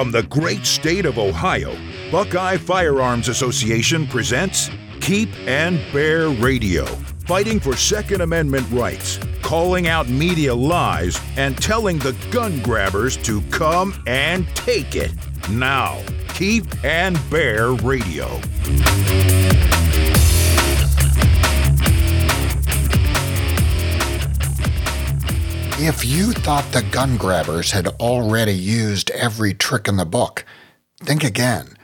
From the great state of Ohio, Buckeye Firearms Association presents Keep and Bear Radio, fighting for Second Amendment rights, calling out media lies, and telling the gun grabbers to come and take it. Now, Keep and Bear Radio. If you thought the gun grabbers had already used every trick in the book, think again,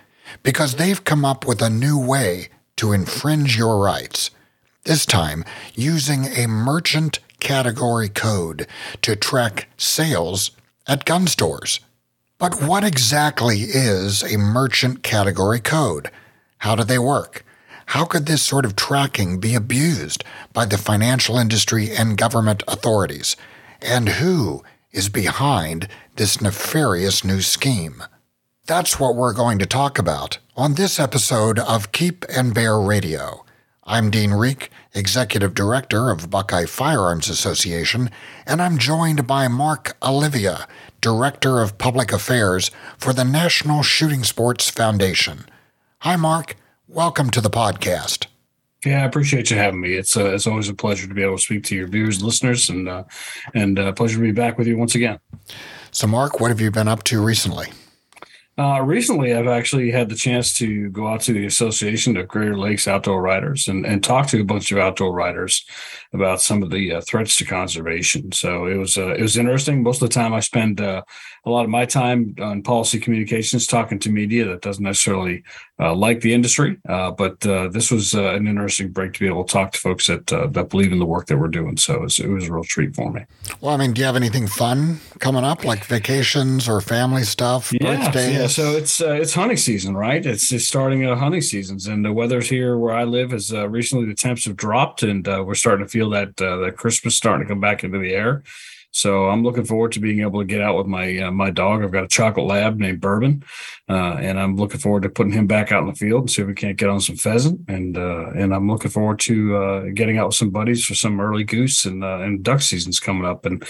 because they've come up with a new way to infringe your rights. This time, using a merchant category code to track sales at gun stores. But what exactly is a merchant category code? How do they work? How could this sort of tracking be abused by the financial industry and government authorities? And who is behind this nefarious new scheme. That's what we're going to talk about on this episode of Keep and Bear Radio. I'm Dean Rieck, Executive Director of Buckeye Firearms Association, and I'm joined by Mark Oliva, Director of Public Affairs for the National Shooting Sports Foundation. Hi, Mark. Welcome to the podcast. Yeah, I appreciate you having me. It's uh, it's always a pleasure to be able to speak to your viewers and listeners, and uh, and uh, pleasure to be back with you once again. So, Mark, what have you been up to recently? Uh, recently, I've actually had the chance to go out to the Association of Greater Lakes Outdoor Writers and, and talk to a bunch of outdoor writers about some of the uh, threats to conservation. So it was uh, it was interesting. Most of the time, I spend uh, a lot of my time on policy communications talking to media that doesn't necessarily like the industry. Uh, but uh, this was uh, an interesting break to be able to talk to folks that uh, that believe in the work that we're doing. So it was, it was, a real treat for me. Well, I mean, do you have anything fun coming up, like vacations or family stuff, yeah, birthdays? Yeah, so it's uh, it's hunting season, right? It's, it's starting at hunting seasons, and the weather's here where I live is recently the temps have dropped, and we're starting to feel that that Christmas starting to come back into the air. So I'm looking forward to being able to get out with my uh, my dog. I've got a chocolate lab named Bourbon, uh, and I'm looking forward to putting him back out in the field and see if we can't get on some pheasant. And uh, and I'm looking forward to uh, getting out with some buddies for some early goose and uh, and duck seasons coming up. And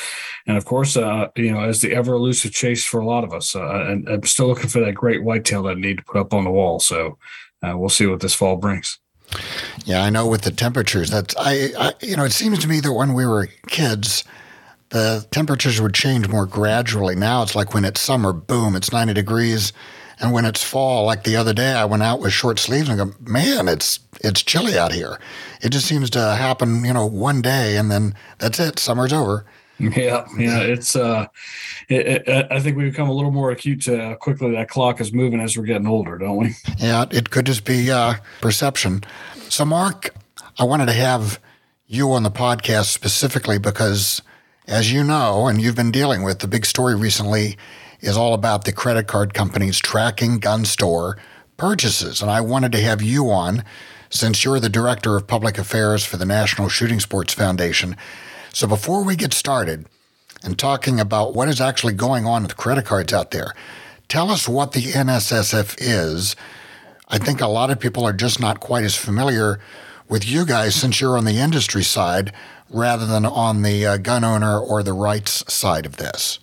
and of course, uh, you know, as the ever elusive chase for a lot of us, and I'm still looking for that great whitetail that I need to put up on the wall. So we'll see what this fall brings. Yeah, I know with the temperatures. That's I, I you know, it seems to me that when we were kids the temperatures would change more gradually. Now it's like when it's summer, boom, it's 90 degrees. And when it's fall, like the other day, I went out with short sleeves and go, man, it's it's chilly out here. It just seems to happen, you know, one day and then that's it. Summer's over. Yeah, yeah, it's. uh it, it, I think we become a little more acute to how quickly that clock is moving as we're getting older, don't we? Yeah, it could just be uh, perception. So, Mark, I wanted to have you on the podcast specifically because as you know, and you've been dealing with, the big story recently is all about the credit card companies tracking gun store purchases. And I wanted to have you on since you're the director of public affairs for the National Shooting Sports Foundation. So before we get started and talking about what is actually going on with credit cards out there, tell us what the NSSF is. I think a lot of people are just not quite as familiar with you guys since you're on the industry side rather than on the uh, gun owner or the rights side of this?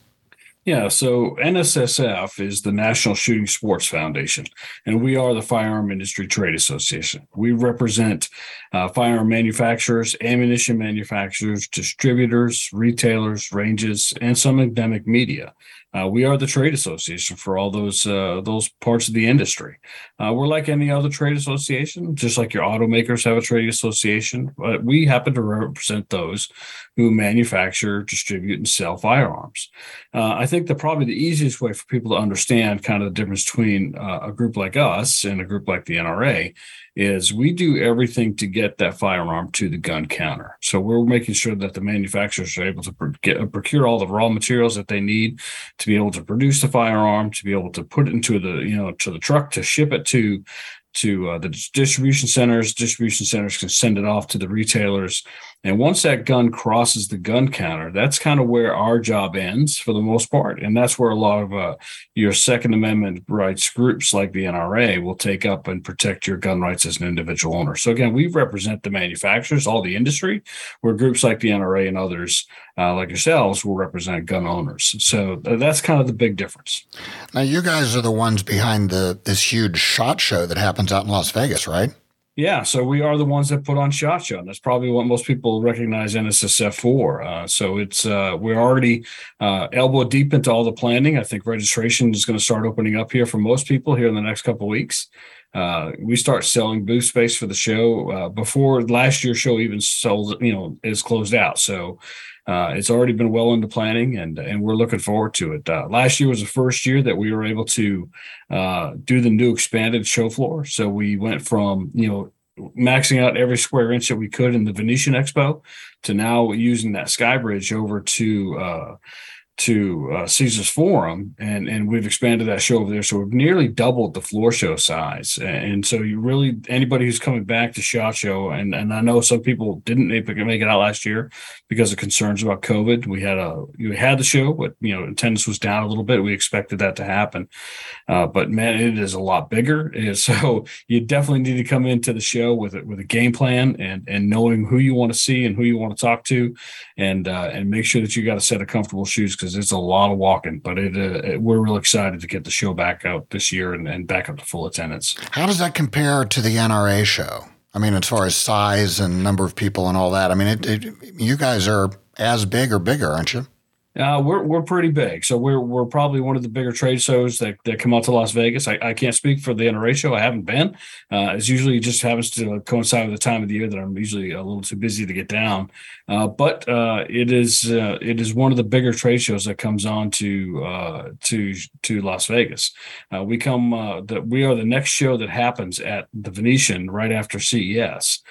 Yeah, so NSSF is the National Shooting Sports Foundation, and we are the Firearm Industry Trade Association. We represent uh, firearm manufacturers, ammunition manufacturers, distributors, retailers, ranges, and some endemic media. Uh, we are the trade association for all those uh, those parts of the industry. Uh, we're like any other trade association, just like your automakers have a trade association, but we happen to represent those who manufacture, distribute, and sell firearms. Uh, I think the probably the easiest way for people to understand kind of the difference between uh, a group like us and a group like the NRA is we do everything to get that firearm to the gun counter. So we're making sure that the manufacturers are able to get, procure all the raw materials that they need to be able to produce the firearm, to be able to put it into the you know to the truck to ship it to to uh, the distribution centers. Distribution centers can send it off to the retailers, And once that gun crosses the gun counter, that's kind of where our job ends for the most part. And that's where a lot of uh, your Second Amendment rights groups like the NRA will take up and protect your gun rights as an individual owner. So again, we represent the manufacturers, all the industry, where groups like the NRA and others uh, like yourselves will represent gun owners. So that's kind of the big difference. Now, you guys are the ones behind the this huge shot show that happens out in Las Vegas, right? Yeah, so we are the ones that put on Shot Show, and that's probably what most people recognize NSSF for. Uh, so it's uh, we're already uh, elbow deep into all the planning. I think registration is going to start opening up here for most people here in the next couple weeks. Uh, we start selling booth space for the show uh, before last year's show even sold, you know, is closed out. So uh, it's already been well into planning, and and we're looking forward to it. Uh, last year was the first year that we were able to uh, do the new expanded show floor. So we went from you know maxing out every square inch that we could in the Venetian Expo to now using that sky bridge over to uh, to uh, Caesar's Forum, and and we've expanded that show over there. So we've nearly doubled the floor show size. And so you really anybody who's coming back to Shot Show, and and I know some people didn't make it out last year because of concerns about COVID. We had a we had the show, but you know attendance was down a little bit. We expected that to happen, uh, but man, it is a lot bigger. So you definitely need to come into the show with it with a game plan and and knowing who you want to see and who you want to talk to, and uh, and make sure that you got a set of comfortable shoes because it's a lot of walking. But it, uh, it, we're real excited to get the show back out this year and, and back up to full attendance. How does that compare to the NRA show? I mean, as far as size and number of people and all that. I mean, it, it, you guys are as big or bigger, aren't you? Uh, we're we're pretty big, so we're we're probably one of the bigger trade shows that, that come out to Las Vegas. I, I can't speak for the NRA show; I haven't been. Uh, it's usually just happens to coincide with the time of the year that I'm usually a little too busy to get down. Uh, but uh, it is uh, it is one of the bigger trade shows that comes on to uh, to to Las Vegas. we come that we are the next show that happens at the Venetian right after CES.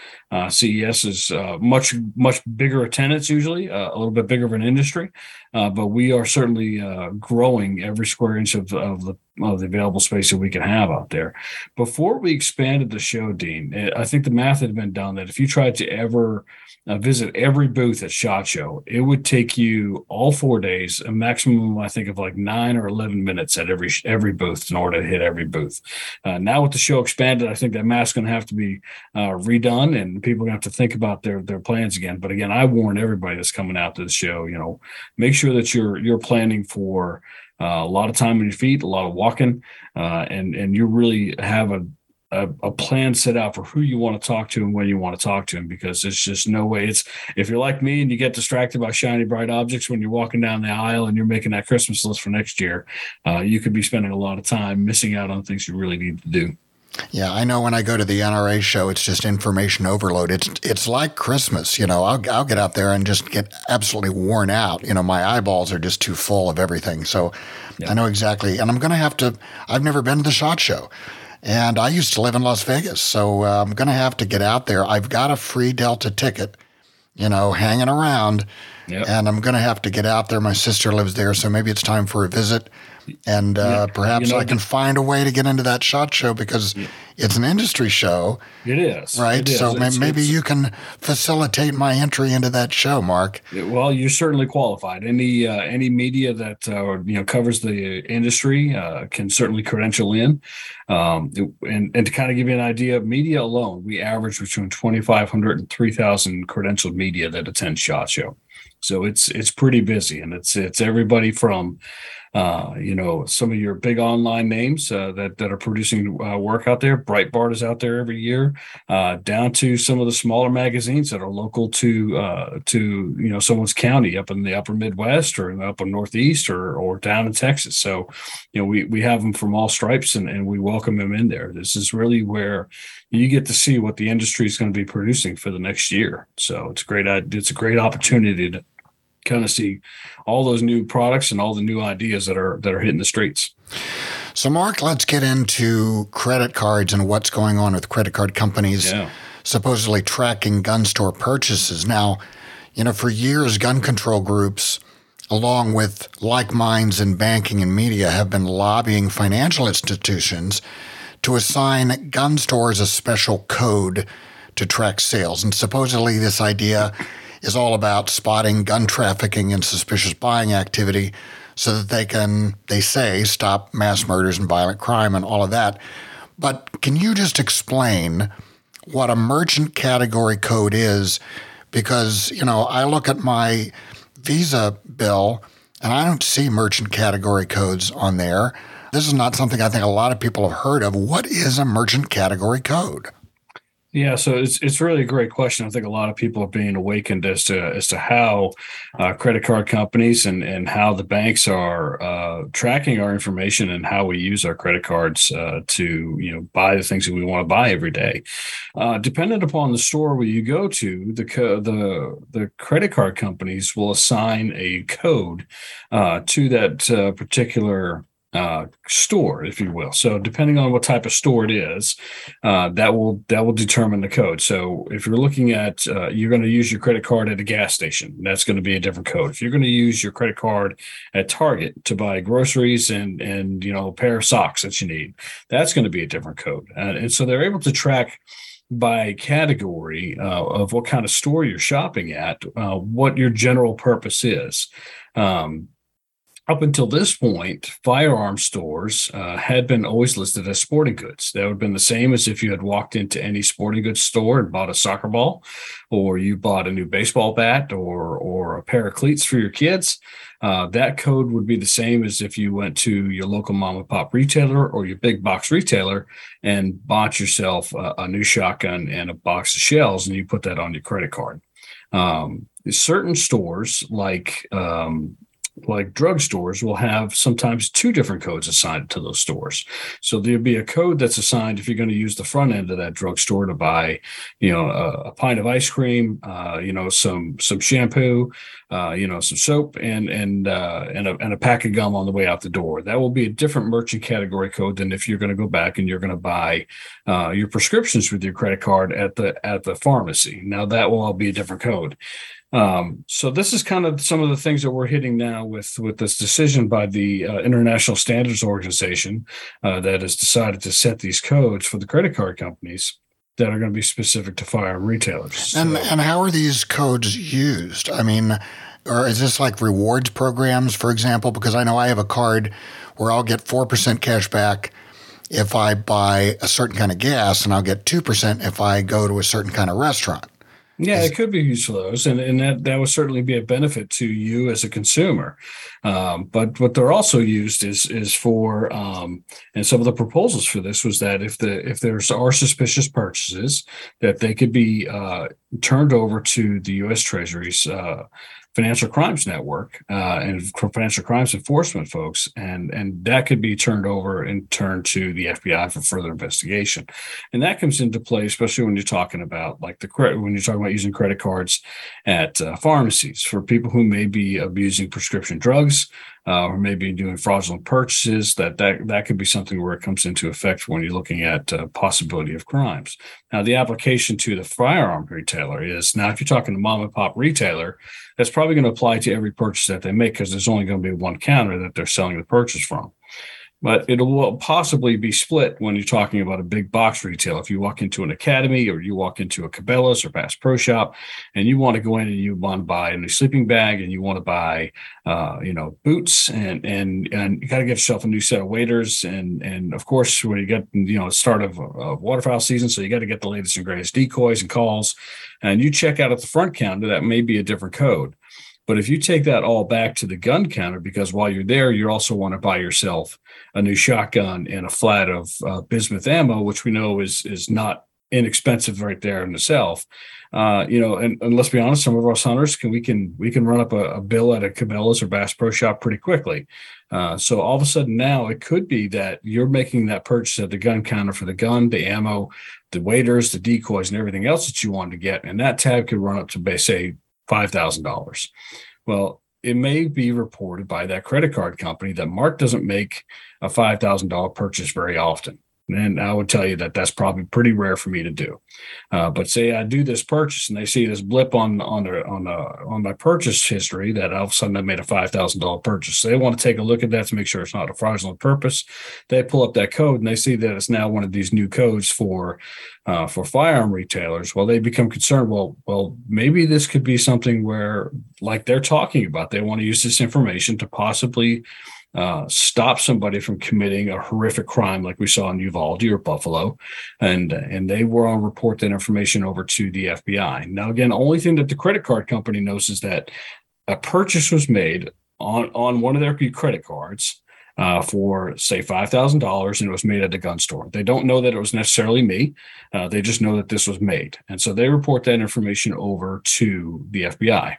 CES is much much bigger attendance usually, a little bit bigger of an industry. Uh, but we are certainly uh, growing every square inch of, of the of the available space that we can have out there. Before we expanded the show, Dean, eh, I think the math had been done that if you tried to ever uh, visit every booth at Shot Show, it would take you all four days, a maximum, I think, of like nine or eleven minutes at every every booth in order to hit every booth. Uh, now with the show expanded, I think that math's going to have to be uh, redone, and people are going to have to think about their their plans again. But again, I warn everybody that's coming out to the show, you know, make sure that you're you're planning for a lot of time on your feet, a lot of walking, uh, and and you really have a, a, a plan set out for who you want to talk to and when you want to talk to them because there's just no way it's if you're like me and you get distracted by shiny bright objects when you're walking down the aisle and you're making that Christmas list for next year, uh, you could be spending a lot of time missing out on things you really need to do. Yeah, I know when I go to the NRA show, it's just information overload. It's it's like Christmas, you know. I'll I'll get out there and just get absolutely worn out. You know, my eyeballs are just too full of everything. So yeah. I know exactly, and I'm going to have to. I've never been to the Shot Show, and I used to live in Las Vegas, so uh, I'm going to have to get out there. I've got a free Delta ticket, you know, hanging around, yep. and I'm going to have to get out there. My sister lives there, so maybe it's time for a visit and uh, yeah. perhaps you know, I can find a way to get into that shot show because yeah. it's an industry show. It is right. It is. So it's, maybe it's, you can facilitate my entry into that show, Mark. Well, you're certainly qualified. Any uh, any media that uh, you know covers the industry uh, can certainly credential in. Um, and and to kind of give you an idea, of media alone, we average between 2,500 and 3,000 credentialed media that attend Shot Show. So it's it's pretty busy, and it's it's everybody from uh, you know, some of your big online names uh, that that are producing uh, work out there. Breitbart is out there every year, uh, down to some of the smaller magazines that are local to uh, to you know someone's county up in the Upper Midwest or up in Northeast or or down in Texas. So, you know, we we have them from all stripes and and we welcome them in there. This is really where you get to see what the industry is going to be producing for the next year. So it's great. It's a great opportunity to kind of see all those new products and all the new ideas that are that are hitting the streets. So, Mark, let's get into credit cards and what's going on with credit card companies yeah. supposedly tracking gun store purchases. Now, you know, for years, gun control groups, along with like minds in banking and media, have been lobbying financial institutions to assign gun stores a special code to track sales. And supposedly, this idea is all about spotting gun trafficking and suspicious buying activity so that they can, they say, stop mass murders and violent crime and all of that. But can you just explain what a merchant category code is? Because, you know, I look at my Visa bill and I don't see merchant category codes on there. This is not something I think a lot of people have heard of. What is a merchant category code? Yeah, so it's it's really a great question. I think a lot of people are being awakened as to as to how uh, credit card companies and and how the banks are uh, tracking our information and how we use our credit cards uh, to you know buy the things that we want to buy every day. Uh, dependent upon the store where you go to, the co- the the credit card companies will assign a code uh, to that uh, particular uh, store, if you will. So depending on what type of store it is, uh, that will that will determine the code. So if you're looking at uh, you're going to use your credit card at a gas station, that's going to be a different code. If you're going to use your credit card at Target to buy groceries and and you know a pair of socks that you need, that's going to be a different code. and, and so they're able to track by category uh, of what kind of store you're shopping at, uh, what your general purpose is. Um, up until this point, firearm stores uh, had been always listed as sporting goods. That would have been the same as if you had walked into any sporting goods store and bought a soccer ball, or you bought a new baseball bat, or or a pair of cleats for your kids. Uh, that code would be the same as if you went to your local mom and pop retailer or your big box retailer and bought yourself a, a new shotgun and a box of shells, and you put that on your credit card. Um, certain stores like um, like drugstores will have sometimes two different codes assigned to those stores. So there'll be a code that's assigned if you're going to use the front end of that drugstore to buy, you know, a, a pint of ice cream, uh, you know, some some shampoo, uh, you know, some soap, and and uh, and a and a pack of gum on the way out the door. That will be a different merchant category code than if you're going to go back and you're going to buy uh, your prescriptions with your credit card at the at the pharmacy. Now that will all be a different code. Um, so this is kind of some of the things that we're hitting now with with this decision by the uh, International Standards Organization uh, that has decided to set these codes for the credit card companies that are going to be specific to firearm retailers. So, and and how are these codes used? I mean, or is this like rewards programs, for example? Because I know I have a card where I'll get four percent cash back if I buy a certain kind of gas, and I'll get two percent if I go to a certain kind of restaurant. Yeah, it could be used for those, and and that that would certainly be a benefit to you as a consumer. Um, but what they're also used is is for um, and some of the proposals for this was that if the if there's are suspicious purchases that they could be uh, turned over to the U.S. Treasury's uh, financial crimes network uh, and financial crimes enforcement folks, and and that could be turned over and turned to the FBI for further investigation, and that comes into play especially when you're talking about like the credit when you're talking about using credit cards at uh, pharmacies for people who may be abusing prescription drugs uh, or maybe doing fraudulent purchases, that, that that could be something where it comes into effect when you're looking at uh, possibility of crimes. Now, the application to the firearm retailer is now if you're talking to mom and pop retailer, that's probably going to apply to every purchase that they make because there's only going to be one counter that they're selling the purchase from but it will possibly be split when you're talking about a big box retail. If you walk into an academy or you walk into a Cabela's or Bass Pro Shop, and you want to go in and you want to buy a new sleeping bag and you want to buy, uh, you know, boots and and and you got to get yourself a new set of waders and and of course when you get you know start of, of waterfowl season, so you got to get the latest and greatest decoys and calls, and you check out at the front counter that may be a different code. But if you take that all back to the gun counter, because while you're there, you also want to buy yourself a new shotgun and a flat of uh, bismuth ammo, which we know is is not inexpensive right there in itself. Uh, you know, and, and, let's be honest, some of us hunters can we can we can run up a, a bill at a Cabela's or Bass Pro Shop pretty quickly. Uh, so all of a sudden now it could be that you're making that purchase at the gun counter for the gun, the ammo, the waders, the decoys, and everything else that you wanted to get, and that tab could run up to say $5,000. Well, it may be reported by that credit card company that Mark doesn't make a $5,000 purchase very often. And I would tell you that that's probably pretty rare for me to do. Uh, but say I do this purchase and they see this blip on on the, on the, on my purchase history that all of a sudden I made a five thousand dollar purchase. So they want to take a look at that to make sure it's not a fraudulent purpose. They pull up that code and they see that it's now one of these new codes for uh, for firearm retailers. Well, they become concerned. Well, well, maybe this could be something where, like they're talking about, they want to use this information to possibly uh, stop somebody from committing a horrific crime like we saw in Uvalde or Buffalo, and and they were on report that information over to the FBI. Now, again, the only thing that the credit card company knows is that a purchase was made on on one of their credit cards uh, for say five thousand dollars, and it was made at a gun store. They don't know that it was necessarily me. Uh, they just know that this was made, and so they report that information over to the FBI.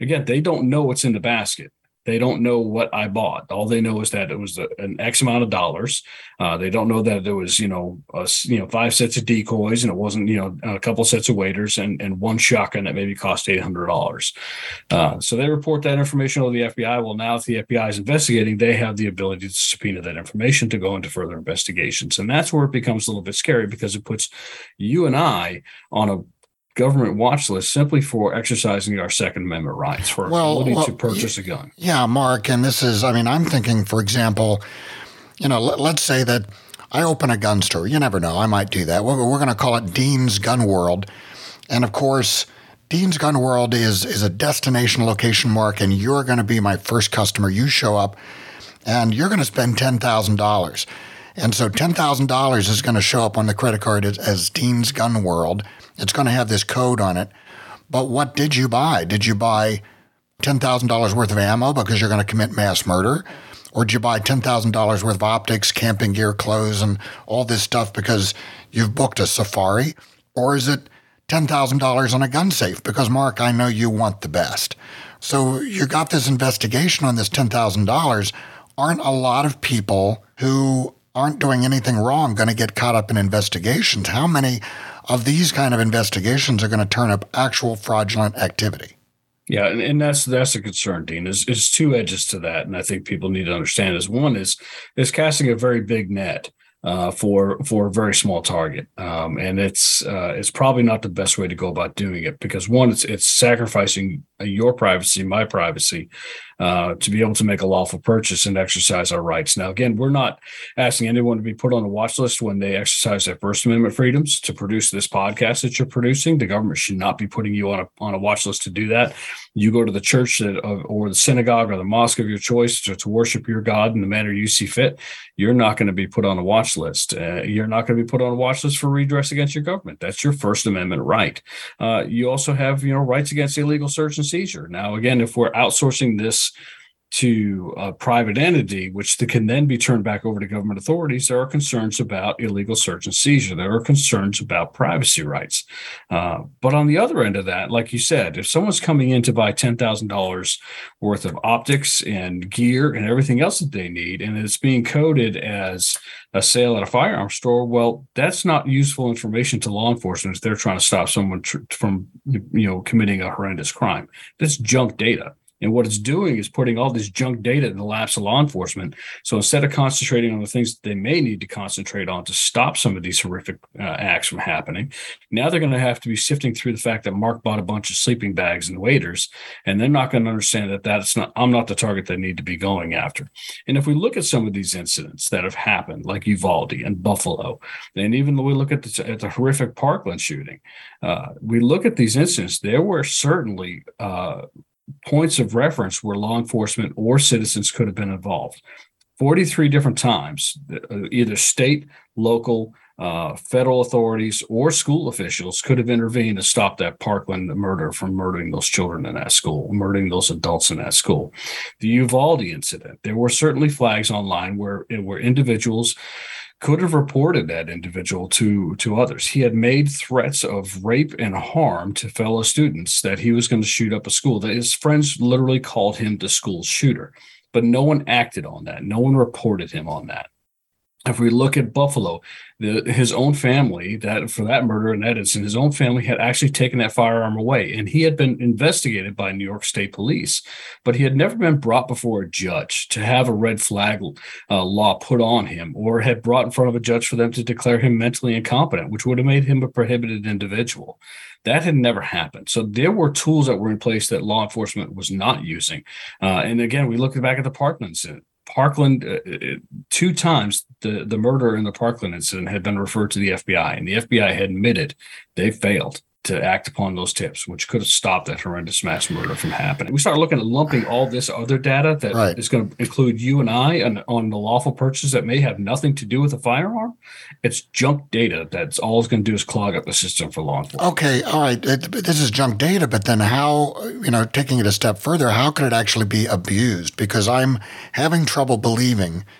Again, they don't know what's in the basket. They don't know what I bought. All they know is that it was an X amount of dollars. Uh, they don't know that there was, you know, a, you know, five sets of decoys and it wasn't, you know, a couple sets of waders and, and one shotgun that maybe cost eight hundred dollars. Uh, so they report that information to the FBI. Well, now if the FBI is investigating, they have the ability to subpoena that information to go into further investigations, and that's where it becomes a little bit scary because it puts you and I on a government watch list simply for exercising our Second Amendment rights for well, ability well, to purchase a gun. Yeah, Mark, and this is, I mean, I'm thinking, for example, you know, let, us say that I open a gun store. You never know, I might do that. We're, we're going to call it Dean's Gun World, and of course. Dean's Gun World is is a destination location, Mark, and you're going to be my first customer. You show up, and you're going to spend ten thousand dollars, and so ten thousand dollars is going to show up on the credit card as, as Dean's Gun World, it's going to have this code on it. But what did you buy? Did you buy $10,000 worth of ammo because you're going to commit mass murder? Or did you buy $10,000 worth of optics, camping gear, clothes, and all this stuff because you've booked a safari? Or is it $10,000 on a gun safe? Because, Mark, I know you want the best. So you got this investigation on this $10,000. Aren't a lot of people who aren't doing anything wrong going to get caught up in investigations? How many of these kind of investigations are going to turn up actual fraudulent activity. Yeah, and, and that's that's a concern, Dean. There's, there's two edges to that, and I think people need to understand. Is one is is casting a very big net uh, for for a very small target, um, and it's uh, it's probably not the best way to go about doing it because one, it's it's sacrificing your privacy, my privacy, uh, to be able to make a lawful purchase and exercise our rights. Now, again, we're not asking anyone to be put on a watch list when they exercise their First Amendment freedoms to produce this podcast that you're producing. The government should not be putting you on a on a watch list to do that. You go to the church that, or the synagogue or the mosque of your choice to, to worship your God in the manner you see fit. You're not going to be put on a watch list. Uh, you're not going to be put on a watch list for redress against your government. That's your First Amendment right. Uh, you also have you know rights against illegal search and and seizure. Now, again, if we're outsourcing this to a private entity, which can then be turned back over to government authorities, there are concerns about illegal search and seizure. There are concerns about privacy rights. Uh, but on the other end of that, like you said, if someone's coming in to buy $10,000 worth of optics and gear and everything else that they need, and it's being coded as a sale at a firearm store, well, that's not useful information to law enforcement if they're trying to stop someone tr- from, you know, committing a horrendous crime. That's junk data. And what it's doing is putting all this junk data in the laps of law enforcement. So instead of concentrating on the things that they may need to concentrate on to stop some of these horrific uh, acts from happening, now they're going to have to be sifting through the fact that Mark bought a bunch of sleeping bags and waders, and they're not going to understand that that's not. I'm not the target they need to be going after. And if we look at some of these incidents that have happened, like Uvalde and Buffalo, and even we look at the, at the horrific Parkland shooting, uh, we look at these incidents. There were certainly uh, points of reference where law enforcement or citizens could have been involved. 43 different times, uh, either state, local, uh, federal authorities, or school officials could have intervened to stop that Parkland murder from murdering those children in that school, murdering those adults in that school. The Uvalde incident, there were certainly flags online where, where individuals could have reported that individual to to others. He had made threats of rape and harm to fellow students that he was going to shoot up a school. That his friends literally called him the school shooter, but no one acted on that. No one reported him on that. If we look at Buffalo, the, his own family that for that murder in Edison, his own family had actually taken that firearm away, and he had been investigated by New York State Police, but he had never been brought before a judge to have a red flag uh, law put on him, or had brought in front of a judge for them to declare him mentally incompetent, which would have made him a prohibited individual. That had never happened. So there were tools that were in place that law enforcement was not using. Uh, and again, we look back at the Parkland incident. Parkland, uh, uh, two times the, the murder in the Parkland incident had been referred to the FBI, and the FBI had admitted they failed to act upon those tips, which could have stopped that horrendous mass murder from happening. We start looking at lumping all this other data that right. is going to include you and I on, on the lawful purchase that may have nothing to do with a firearm. It's junk data that's all it's going to do is clog up the system for law enforcement. Okay, all right. This is junk data, but then how, you know, taking it a step further, how could it actually be abused? Because I'm having trouble believing –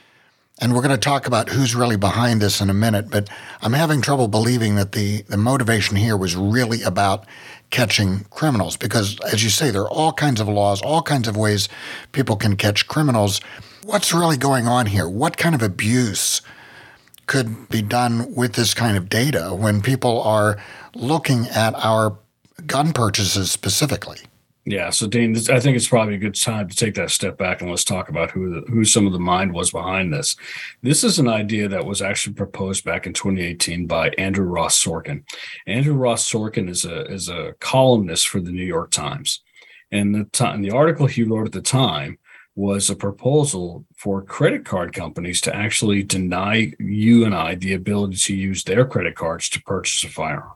and we're going to talk about who's really behind this in a minute, but I'm having trouble believing that the, the motivation here was really about catching criminals because, as you say, there are all kinds of laws, all kinds of ways people can catch criminals. What's really going on here? What kind of abuse could be done with this kind of data when people are looking at our gun purchases specifically? Yeah, so Dean, I think it's probably a good time to take that step back and let's talk about who the, who some of the mind was behind this. This is an idea that was actually proposed back in 2018 by Andrew Ross Sorkin. Andrew Ross Sorkin is a is a columnist for the New York Times, and the time the article he wrote at the time was a proposal for credit card companies to actually deny you and I the ability to use their credit cards to purchase a firearm.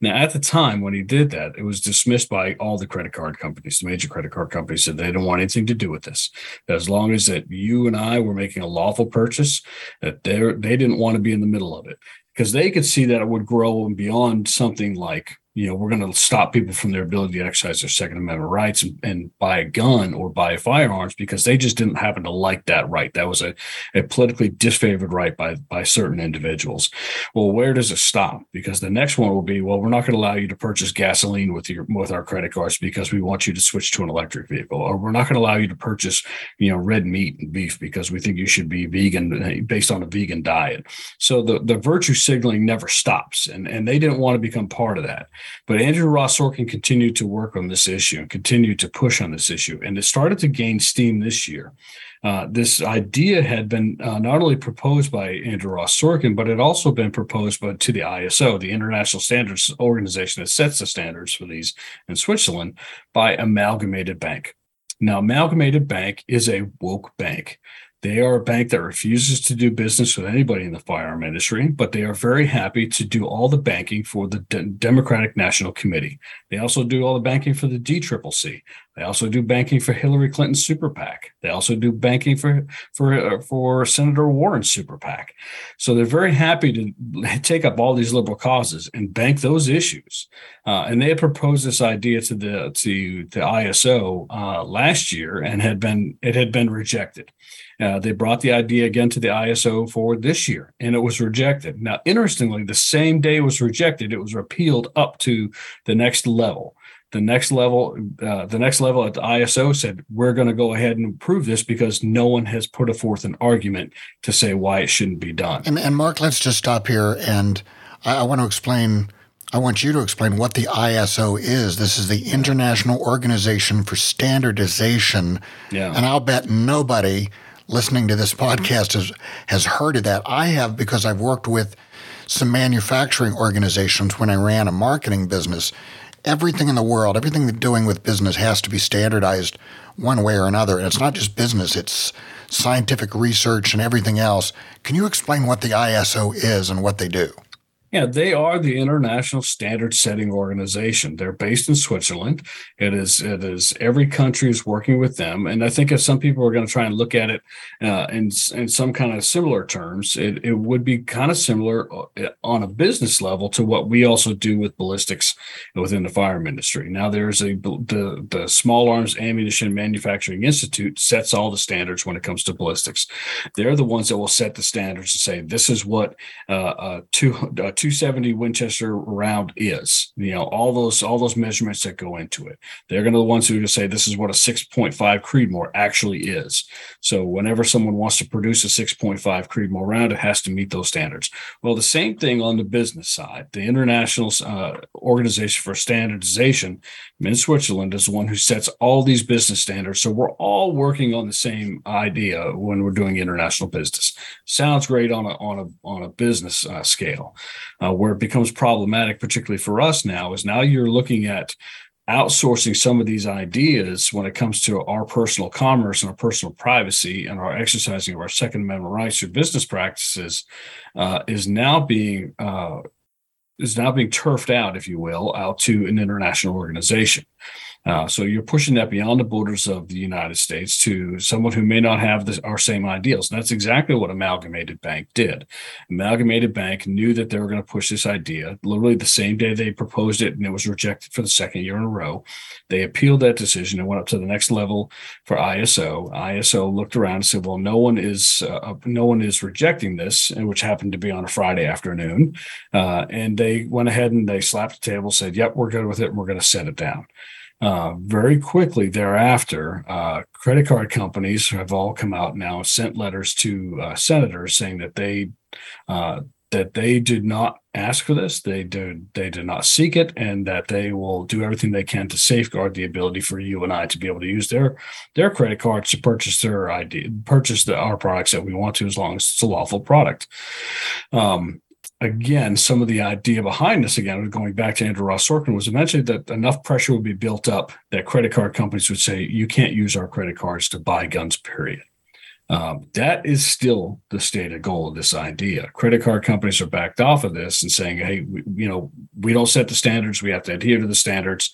Now, at the time when he did that, it was dismissed by all the credit card companies. The major credit card companies said they didn't want anything to do with this. As long as that you and I were making a lawful purchase, that they they didn't want to be in the middle of it because they could see that it would grow and beyond something like you know, we're going to stop people from their ability to exercise their Second Amendment rights and, and, buy a gun or buy firearms because they just didn't happen to like that right. That was a, a politically disfavored right by, by certain individuals. Well, where does it stop? Because the next one will be, well, we're not going to allow you to purchase gasoline with your with our credit cards because we want you to switch to an electric vehicle, or we're not going to allow you to purchase, you know, red meat and beef because we think you should be vegan eh, based on a vegan diet. So the the virtue signaling never stops, and and they didn't want to become part of that. But Andrew Ross Sorkin continued to work on this issue and continued to push on this issue. And it started to gain steam this year. Uh, this idea had been uh, not only proposed by Andrew Ross Sorkin, but it also been proposed by, to the ISO, the International Standards Organization that sets the standards for these in Switzerland, by Amalgamated Bank. Now, Amalgamated Bank is a woke bank. They are a bank that refuses to do business with anybody in the firearm industry, but they are very happy to do all the banking for the Democratic National Committee. They also do all the banking for the DCCC. They also do banking for Hillary Clinton's super PAC. They also do banking for for uh, for Senator Warren's super PAC. So they're very happy to take up all these liberal causes and bank those issues. Uh, and they had proposed this idea to the to the ISO uh, last year and had been it had been rejected. Uh, they brought the idea again to the ISO forward this year, and it was rejected. Now, interestingly, the same day it was rejected, it was repealed up to the next level. The next level, uh, the next level at the ISO said, "We're going to go ahead and approve this because no one has put forth an argument to say why it shouldn't be done." And, and Mark, let's just stop here, and I, I want to explain I want you to explain what the ISO is. This is the International Organization for Standardization. Yeah. And I'll bet nobody listening to this podcast has, has heard of that. I have because I've worked with some manufacturing organizations when I ran a marketing business. Everything in the world, everything they're doing with business has to be standardized one way or another. And it's not just business, it's scientific research and everything else. Can you explain what the ISO is and what they do? Yeah, they are the international standard setting organization. They're based in Switzerland. It is it is every country is working with them, and I think if some people are going to try and look at it uh, in in some kind of similar terms, it, it would be kind of similar uh, on a business level to what we also do with ballistics within the firearm industry. Now, there's a the the Small Arms Ammunition Manufacturing Institute sets all the standards when it comes to ballistics. They're the ones that will set the standards and say this is what uh, a two. A 270 Winchester round is. You know, all those all those measurements that go into it. They're going to the ones who are going to say this is what a 6.5 Creedmoor actually is. So whenever someone wants to produce a 6.5 Creedmoor round, it has to meet those standards. Well, the same thing on the business side. The International uh, Organization for Standardization in Switzerland is the one who sets all these business standards. So we're all working on the same idea when we're doing international business. Sounds great on a on a on a business uh, scale. Uh, where it becomes problematic, particularly for us now, is now you're looking at outsourcing some of these ideas when it comes to our personal commerce and our personal privacy and our exercising of our Second Amendment rights through business practices uh, is now being uh, is now being turfed out, if you will, out to an international organization. Uh, so you're pushing that beyond the borders of the United States to someone who may not have the, our same ideals. And that's exactly what Amalgamated Bank did. Amalgamated Bank knew that they were going to push this idea. Literally the same day they proposed it, and it was rejected for the second year in a row. They appealed that decision and went up to the next level for ISO. ISO looked around and said, "Well, no one is uh, no one is rejecting this," which happened to be on a Friday afternoon. Uh, and they went ahead and they slapped the table, said, "Yep, we're good with it, and we're going to set it down." Uh, very quickly thereafter, uh, credit card companies have all come out now, sent letters to uh, senators saying that they uh, that they did not ask for this, they did they did not seek it, and that they will do everything they can to safeguard the ability for you and I to be able to use their their credit cards to purchase their ID, purchase the, our products that we want to, as long as it's a lawful product. Um, again, some of the idea behind this, again, going back to Andrew Ross Sorkin, was eventually that enough pressure would be built up that credit card companies would say, you can't use our credit cards to buy guns, period. Um, that is still the stated goal of this idea. Credit card companies are backed off of this and saying, "Hey, we, you know, we don't set the standards; we have to adhere to the standards."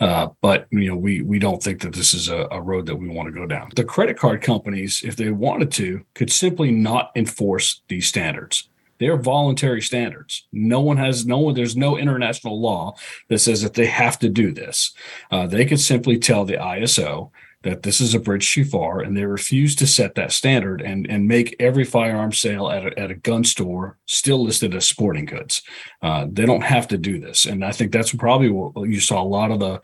Uh, but you know, we we don't think that this is a, a road that we want to go down. The credit card companies, if they wanted to, could simply not enforce these standards. They're voluntary standards. No one has no one. There's no international law that says that they have to do this. Uh, they could simply tell the ISO that this is a bridge too far, and they refuse to set that standard and and make every firearm sale at a, at a gun store still listed as sporting goods. Uh, they don't have to do this, and I think that's probably what you saw a lot of the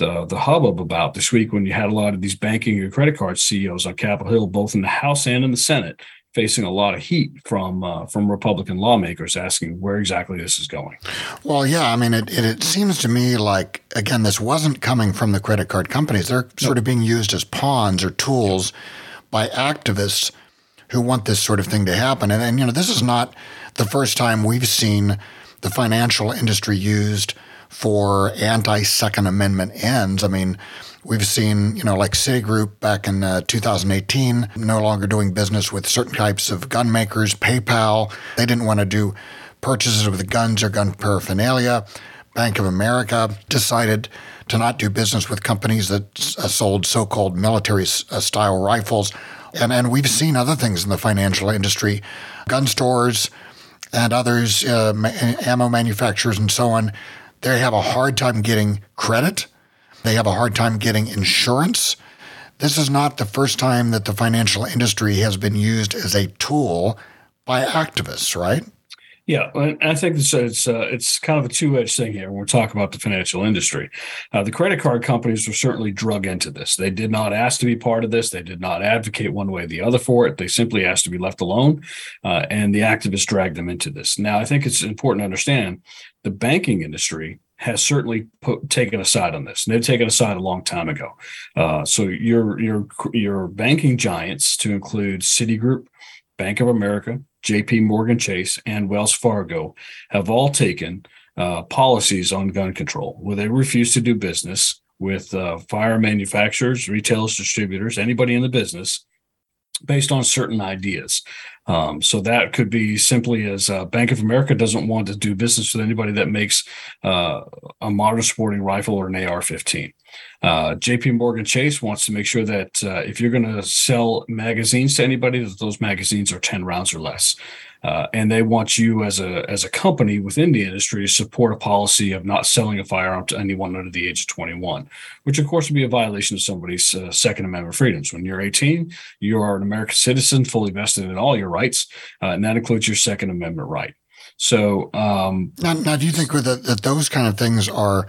the, the hubbub about this week when you had a lot of these banking and credit card CEOs on Capitol Hill, both in the House and in the Senate, facing a lot of heat from uh, from Republican lawmakers asking where exactly this is going. Well, yeah, I mean, it, it, it seems to me like again, this wasn't coming from the credit card companies. They're sort of being used as pawns or tools by activists who want this sort of thing to happen. And, and you know, this is not the first time we've seen the financial industry used for anti Second Amendment ends. I mean We've seen, you know, like Citigroup back in uh, 2018, no longer doing business with certain types of gun makers. PayPal, they didn't want to do purchases with guns or gun paraphernalia. Bank of America decided to not do business with companies that uh, sold so called military uh, style rifles. And, and we've seen other things in the financial industry, gun stores and others, uh, ammo manufacturers and so on. They have a hard time getting credit they have a hard time getting insurance. This is not the first time that the financial industry has been used as a tool by activists, right? Yeah, I think it's it's, uh, it's kind of a two edged thing here when we're talking about the financial industry. Uh, the credit card companies were certainly drug into this. They did not ask to be part of this. They did not advocate one way or the other for it. They simply asked to be left alone, uh, and the activists dragged them into this. Now, I think it's important to understand the banking industry has certainly put, taken a side on this. And they've taken a side a long time ago. Uh, so your your your banking giants, to include Citigroup, Bank of America, J.P. Morgan Chase, and Wells Fargo, have all taken uh, policies on gun control where they refuse to do business with uh, fire manufacturers, retailers, distributors, anybody in the business based on certain ideas. Um, so that could be simply as uh, Bank of America doesn't want to do business with anybody that makes uh, a modern sporting rifle or an AR-15. Uh, JP Morgan Chase wants to make sure that uh, if you're going to sell magazines to anybody, that those magazines are 10 rounds or less. Uh, and they want you as a as a company within the industry to support a policy of not selling a firearm to anyone under the age of 21, which of course would be a violation of somebody's uh, Second Amendment freedoms. When you're 18, you are an American citizen, fully vested in all your rights, uh, and that includes your Second Amendment right. So um, now, now, do you think that, that those kind of things are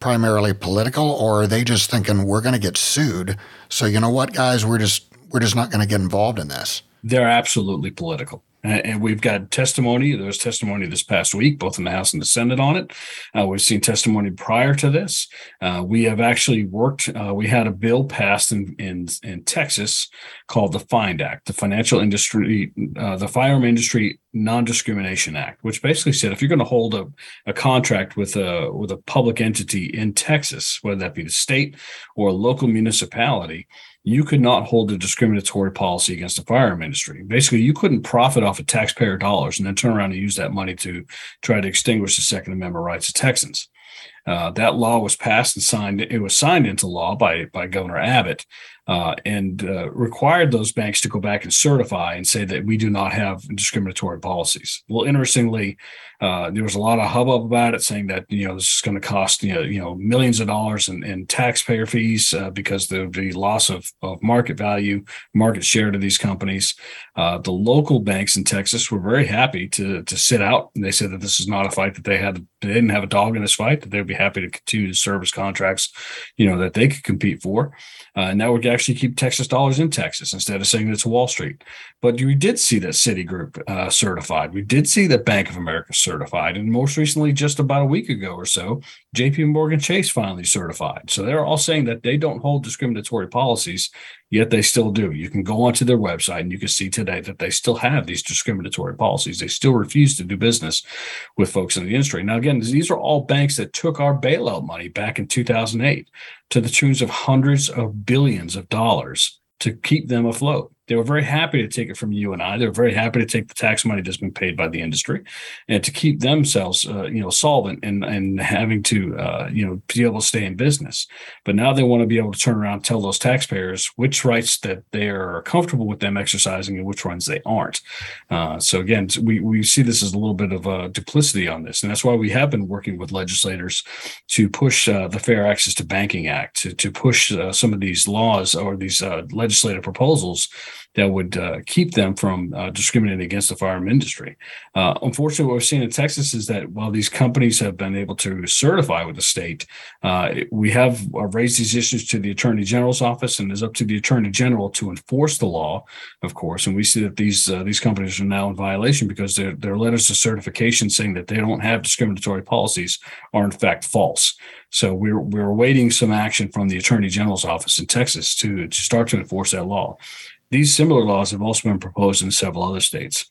primarily political, or are they just thinking we're going to get sued? So you know what, guys, we're just we're just not going to get involved in this. They're absolutely political. And we've got testimony. There was testimony this past week, both in the House and the Senate on it. Uh, we've seen testimony prior to this. Uh, we have actually worked. Uh, we had a bill passed in, in in Texas called the FIND Act, the Financial Industry, uh, the Firearm Industry Non-Discrimination Act, which basically said if you're going to hold a, a contract with a with a public entity in Texas, whether that be the state or a local municipality, you could not hold a discriminatory policy against the firearm industry. Basically, you couldn't profit off of taxpayer dollars and then turn around and use that money to try to extinguish the Second Amendment rights of Texans. Uh, that law was passed and signed. It was signed into law by by Governor Abbott, uh, and uh, required those banks to go back and certify and say that we do not have discriminatory policies. Well, interestingly, uh, there was a lot of hubbub about it, saying that you know this is going to cost you know, you know millions of dollars in, in taxpayer fees uh, because there would be loss of, of market value, market share to these companies. Uh, the local banks in Texas were very happy to to sit out. And they said that this is not a fight that they had. They didn't have a dog in this fight. That they'd be happy to continue to service contracts, you know, that they could compete for. And that would actually keep Texas dollars in Texas instead of saying it's Wall Street. But we did see that Citigroup uh, certified. We did see that Bank of America certified. And most recently, just about a week ago or so, JP Morgan Chase finally certified. So they're all saying that they don't hold discriminatory policies, yet they still do. You can go onto their website and you can see today that they still have these discriminatory policies. They still refuse to do business with folks in the industry. Now, again, these are all banks that took our bailout money back in 2008 to the tunes of hundreds of billions of dollars to keep them afloat. They were very happy to take it from you and I. They were very happy to take the tax money that's been paid by the industry, and to keep themselves, uh, you know, solvent and and having to, uh, you know, be able to stay in business. But now they want to be able to turn around and tell those taxpayers which rights that they are comfortable with them exercising and which ones they aren't. Uh, so again, we we see this as a little bit of a duplicity on this, and that's why we have been working with legislators to push uh, the Fair Access to Banking Act to to push uh, some of these laws or these uh, legislative proposals that would uh, keep them from uh, discriminating against the firearm industry. Uh, unfortunately, what we're seeing in Texas is that while these companies have been able to certify with the state, uh, we have uh, raised these issues to the Attorney General's office, and it's up to the Attorney General to enforce the law, of course. And we see that these uh, these companies are now in violation because their their letters of certification saying that they don't have discriminatory policies are in fact false. So we're we're awaiting some action from the Attorney General's office in Texas to to start to enforce that law. These similar laws have also been proposed in several other states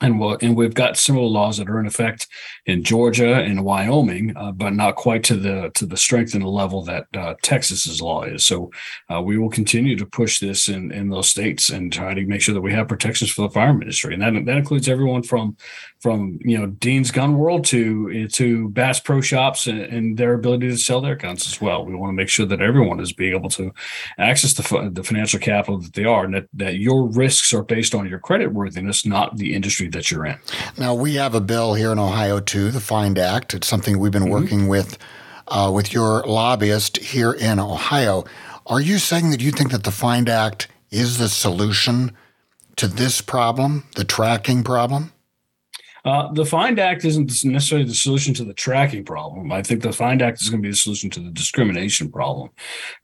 and we'll, and we've got similar laws that are in effect in Georgia and Wyoming, uh, but not quite to the to the strength and the level that uh, Texas's law is. So uh, we will continue to push this in in those states and try to make sure that we have protections for the firearm industry, and that that includes everyone from from you know Dean's Gun World to to Bass Pro Shops and, and their ability to sell their guns as well. We want to make sure that everyone is being able to access the the financial capital that they are, and that that your risks are based on your credit worthiness, not the industry that you're in. Now we have a bill here in Ohio too, the Find Act. It's something we've been mm-hmm. working with uh, with your lobbyist here in Ohio. Are you saying that you think that the Find Act is the solution to this problem, the tracking problem? Uh, the Find Act isn't necessarily the solution to the tracking problem. I think the Find Act is going to be the solution to the discrimination problem.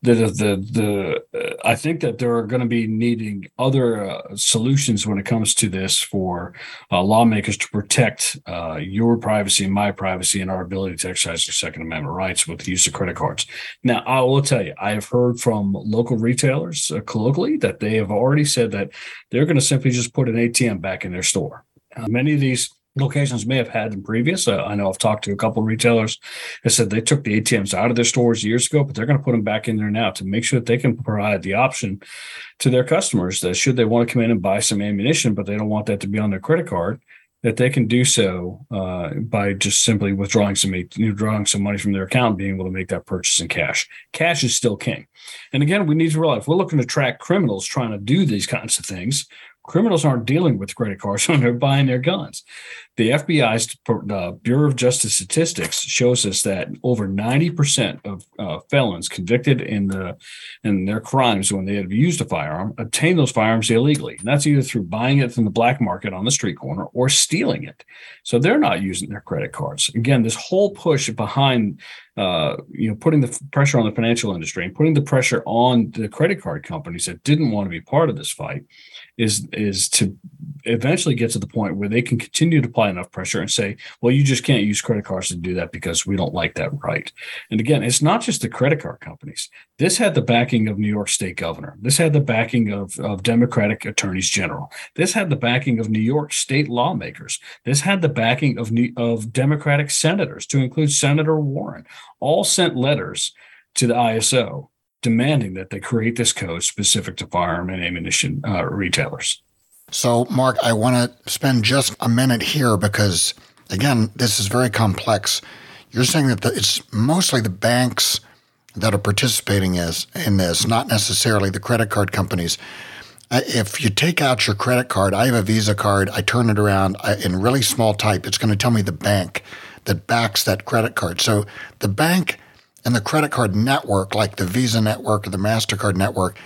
The the the, uh, I think that there are going to be needing other uh, solutions when it comes to this for uh, lawmakers to protect uh, your privacy and my privacy and our ability to exercise your Second Amendment rights with the use of credit cards. Now, I will tell you, I have heard from local retailers colloquially that they have already said that they're going to simply just put an ATM back in their store. many of these locations may have had in previous. Uh, I know I've talked to a couple of retailers that said they took the ATMs out of their stores years ago, but they're going to put them back in there now to make sure that they can provide the option to their customers that should they want to come in and buy some ammunition, but they don't want that to be on their credit card, that they can do so uh, by just simply withdrawing some withdrawing some money from their account, being able to make that purchase in cash. Cash is still king. And again, we need to realize we're looking to track criminals trying to do these kinds of things criminals aren't dealing with credit cards when they're buying their guns. The FBI's uh, Bureau of Justice Statistics shows us that over 90% of uh, felons convicted in the in their crimes when they have used a firearm obtain those firearms illegally. And that's either through buying it from the black market on the street corner or stealing it. So they're not using their credit cards. Again, this whole push behind uh, you know, putting the pressure on the financial industry and putting the pressure on the credit card companies that didn't want to be part of this fight is is to eventually get to the point where they can continue to apply enough pressure and say, well, you just can't use credit cards to do that because we don't like that right. And again, it's not just the credit card companies. This had the backing of New York State governor. This had the backing of, of Democratic attorneys general. This had the backing of New York state lawmakers. This had the backing of New, of Democratic senators, to include Senator Warren. All sent letters to the ISO demanding that they create this code specific to firearm and ammunition uh, retailers. So, Mark, I want to spend just a minute here because, again, this is very complex. You're saying that the, it's mostly the banks that are participating as, in this, not necessarily the credit card companies. Uh, if you take out your credit card, I have a Visa card, I turn it around I, in really small type, it's going to tell me the bank that backs that credit card. So the bank and the credit card network, like the Visa network or the MasterCard network,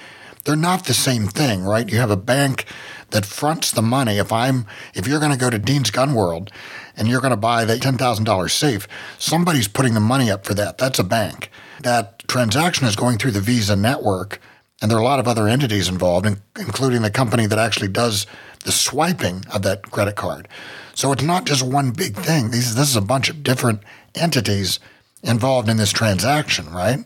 they're not the same thing, right? You have a bank that fronts the money. If I'm, if you're going to go to Dean's Gun World and you're going to buy that $10,000 safe, somebody's putting the money up for that. That's a bank. That transaction is going through the Visa network, and there are a lot of other entities involved, including the company that actually does the swiping of that credit card. So it's not just one big thing. These, this is a bunch of different entities involved in this transaction, right?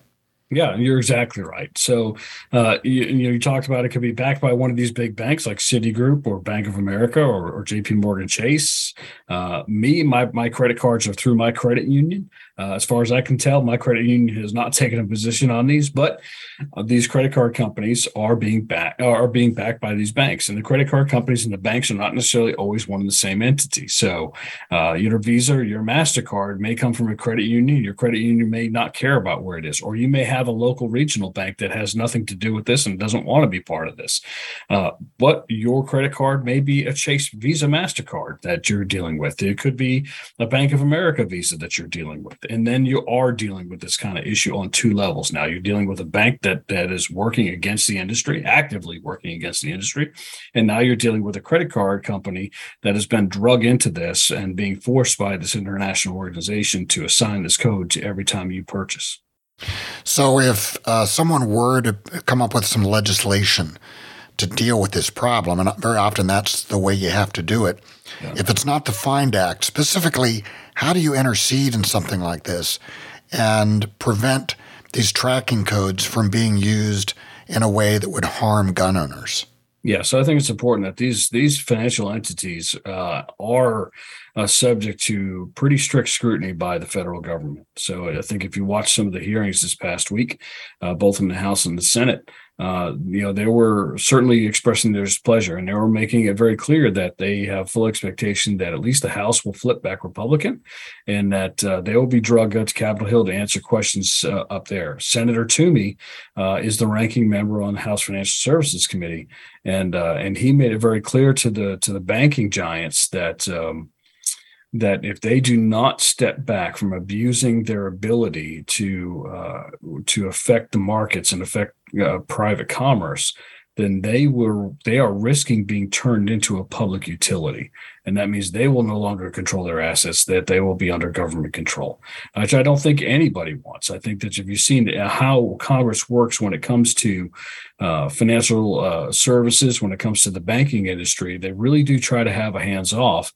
Yeah, you're exactly right. So, uh, you, you, know, you talked about it could be backed by one of these big banks like Citigroup or Bank of America or, or J.P. Morgan Chase. Uh, me, my my credit cards are through my credit union. Uh, as far as I can tell, my credit union has not taken a position on these, but uh, these credit card companies are being backed are being backed by these banks, and the credit card companies and the banks are not necessarily always one and the same entity. So, uh, your Visa or your Mastercard may come from a credit union. Your credit union may not care about where it is, or you may have a local regional bank that has nothing to do with this and doesn't want to be part of this. Uh, but your credit card may be a Chase Visa Mastercard that you're dealing with. It could be a Bank of America Visa that you're dealing with and then you are dealing with this kind of issue on two levels now you're dealing with a bank that that is working against the industry actively working against the industry and now you're dealing with a credit card company that has been drug into this and being forced by this international organization to assign this code to every time you purchase so if uh, someone were to come up with some legislation to deal with this problem, and very often that's the way you have to do it. Yeah. If it's not the FIND Act, specifically how do you intercede in something like this and prevent these tracking codes from being used in a way that would harm gun owners? Yeah, so I think it's important that these these financial entities uh, are uh, subject to pretty strict scrutiny by the federal government. So I think if you watch some of the hearings this past week, uh, both in the House and the Senate, uh, you know, they were certainly expressing their displeasure and they were making it very clear that they have full expectation that at least the House will flip back Republican and that uh, they will be drugged up to Capitol Hill to answer questions uh, up there. Senator Toomey uh, is the ranking member on the House Financial Services Committee, and uh, and he made it very clear to the to the banking giants that. Um, that if they do not step back from abusing their ability to uh, to affect the markets and affect uh, private commerce, then they were they are risking being turned into a public utility, and that means they will no longer control their assets; that they will be under government control, which I don't think anybody wants. I think that if you've seen how Congress works when it comes to uh, financial uh, services, when it comes to the banking industry, they really do try to have a hands off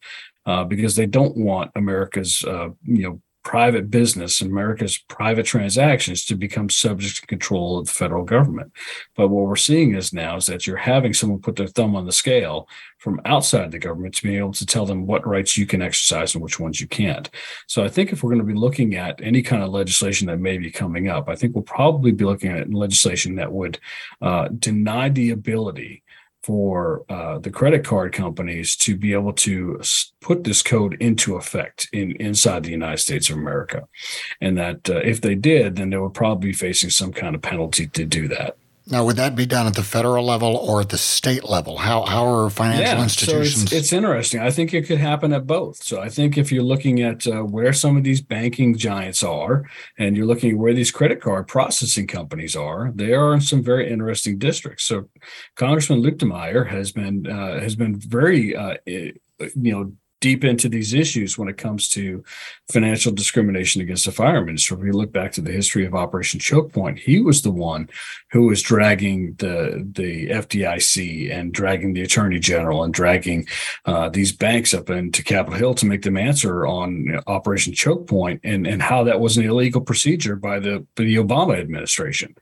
uh, because they don't want America's uh, you know private business, America's private transactions to become subject to control of the federal government. But what we're seeing is now is that you're having someone put their thumb on the scale from outside the government to be able to tell them what rights you can exercise and which ones you can't. So I think if we're going to be looking at any kind of legislation that may be coming up, I think we'll probably be looking at legislation that would uh, deny the ability for uh, the credit card companies to be able to put this code into effect in inside the United States of America, and that uh, if they did, then they would probably be facing some kind of penalty to do that. Now, would that be done at the federal level or at the state level? How, how are financial yeah, institutions? So it's, it's, interesting. I think it could happen at both. So I think if you're looking at uh, where some of these banking giants are, and you're looking at where these credit card processing companies are, they are in some very interesting districts. So Congressman Luetkemeyer has been uh, has been very uh, you know deep into these issues when it comes to financial discrimination against the firearm industry. If we look back to the history of Operation Choke Point, he was the one who was dragging the the FDIC and dragging the Attorney General and dragging uh, these banks up into Capitol Hill to make them answer on Operation Choke Point and and how that was an illegal procedure by the by the Obama administration.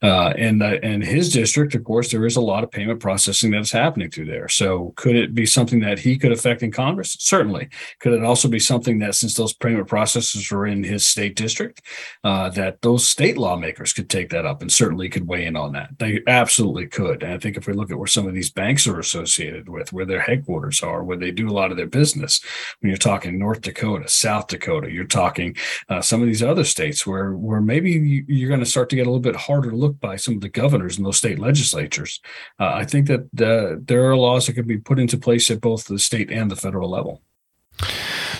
Uh, and uh, and his district, of course, there is a lot of payment processing that is happening through there. So, could it be something that he could affect in Congress? Certainly. Could it also be something that, since those payment processes are in his state district, uh, that those state lawmakers could take that up and certainly could weigh in on that? They absolutely could. And I think if we look at where some of these banks are associated with, where their headquarters are, where they do a lot of their business, when you're talking North Dakota, South Dakota, you're talking uh, some of these other states where where maybe you're going to start to get a little bit harder to look by some of the governors and those state legislatures. Uh, I think that uh, there are laws that can be put into place at both the state and the federal level.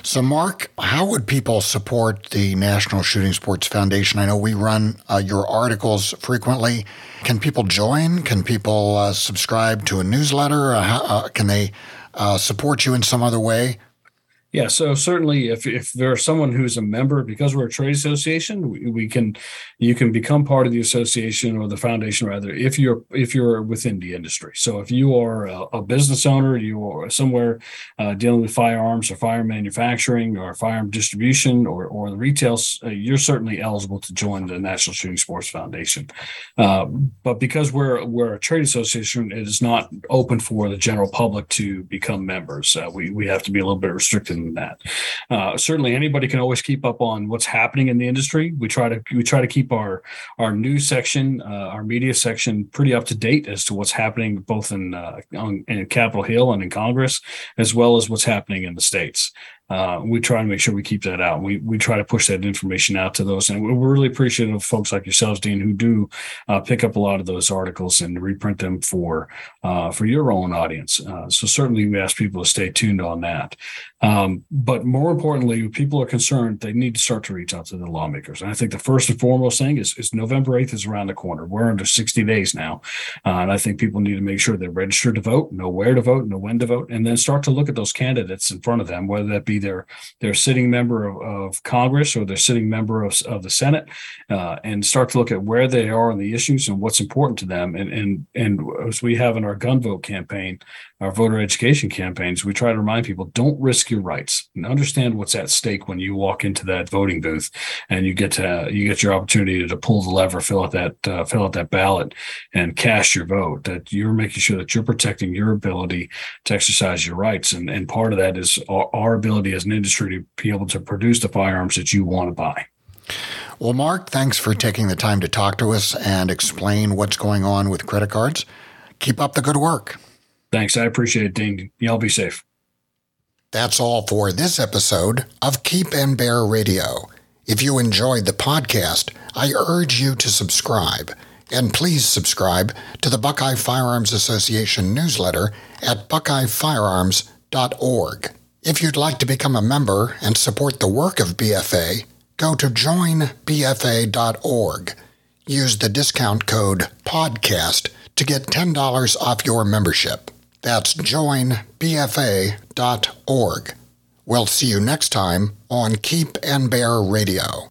So, Mark, how would people support the National Shooting Sports Foundation? I know we run uh, your articles frequently. Can people join? Can people uh, subscribe to a newsletter? Uh, uh, can they support you in some other way? Yeah, so certainly, if if there's someone who's a member, because we're a trade association, we, we, can you can become part of the association or the foundation rather if you're if you're within the industry. So if you are a, a business owner, you are somewhere uh, dealing with firearms or fire manufacturing or firearm distribution or or the retail, uh, you're certainly eligible to join the National Shooting Sports Foundation. Uh, but because we're we're a trade association, it is not open for the general public to become members. Uh, we we have to be a little bit restricted that. Uh, certainly, anybody can always keep up on what's happening in the industry. We try to we try to keep our our news section, uh, our media section, pretty up to date as to what's happening both in uh, on, in Capitol Hill and in Congress, as well as what's happening in the states uh, we try to make sure we keep that out. We we try to push that information out to those, and we're really appreciative of folks like yourselves, Dean, who do uh, pick up a lot of those articles and reprint them for uh, for your own audience. Uh, so certainly, we ask people to stay tuned on that. Um, but more importantly, people are concerned, they need to start to reach out to the lawmakers. And I think the first and foremost thing is, is November 8th is around the corner. We're under 60 days now. Uh, and I think people need to make sure they're registered to vote, know where to vote, know when to vote, and then start to look at those candidates in front of them, whether that be their, their sitting member of, of Congress or their sitting member of, of the Senate, uh, and start to look at where they are on the issues and what's important to them. And, and, and as we have in our gun vote campaign, our voter education campaigns, we try to remind people don't risk your rights and understand what's at stake when you walk into that voting booth and you get to you get your opportunity to pull the lever, fill out that uh, fill out that ballot, and cast your vote. That you're making sure that you're protecting your ability to exercise your rights, and and part of that is our, our ability as an industry to be able to produce the firearms that you want to buy. Well, Mark, thanks for taking the time to talk to us and explain what's going on with credit cards. Keep up the good work. Thanks. I appreciate it, Dean. Y'all be safe. That's all for this episode of Keep and Bear Radio. If you enjoyed the podcast, I urge you to subscribe. And please subscribe to the Buckeye Firearms Association newsletter at buckeyefirearms.org. If you'd like to become a member and support the work of BFA, go to joinbfa.org. Use the discount code PODCAST to get $10 off your membership. That's joinbfa.org. We'll see you next time on Keep and Bear Radio.